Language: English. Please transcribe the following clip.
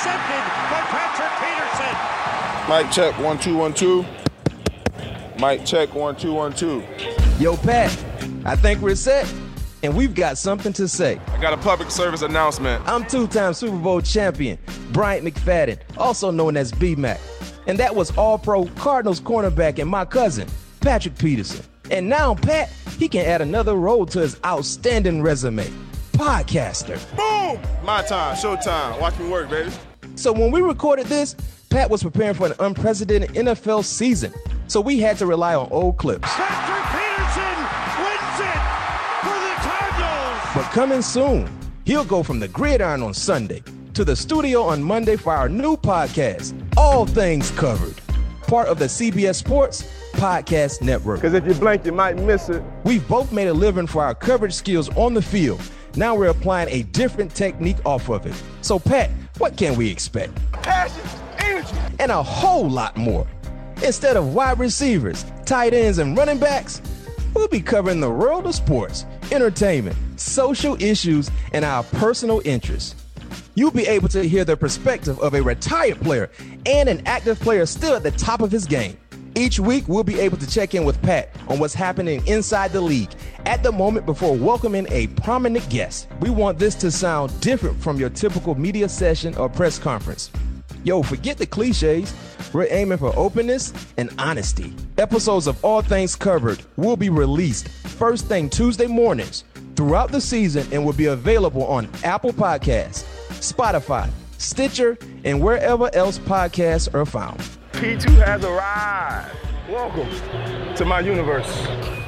intercepted by Patrick Peterson. Mic check one two one two. Mic check one two one two. Yo, Pat, I think we're set, and we've got something to say. I got a public service announcement. I'm two time Super Bowl champion, Bryant McFadden, also known as BMAC. And that was all pro Cardinals cornerback and my cousin, Patrick Peterson. And now, Pat, he can add another role to his outstanding resume podcaster. Boom! My time, showtime. Watch me work, baby. So when we recorded this, Pat was preparing for an unprecedented NFL season. So we had to rely on old clips. Patrick Peterson wins it for the Cardinals. But coming soon, he'll go from the gridiron on Sunday to the studio on Monday for our new podcast, All Things Covered, part of the CBS Sports Podcast Network. Because if you blink, you might miss it. We've both made a living for our coverage skills on the field. Now we're applying a different technique off of it. So, Pat, what can we expect? Passion, energy. And a whole lot more. Instead of wide receivers, tight ends, and running backs, we'll be covering the world of sports, entertainment, social issues, and our personal interests. You'll be able to hear the perspective of a retired player and an active player still at the top of his game. Each week, we'll be able to check in with Pat on what's happening inside the league at the moment before welcoming a prominent guest. We want this to sound different from your typical media session or press conference. Yo, forget the cliches. We're aiming for openness and honesty. Episodes of All Things Covered will be released first thing Tuesday mornings throughout the season and will be available on Apple Podcasts, Spotify, Stitcher, and wherever else podcasts are found. P2 has arrived. Welcome to my universe.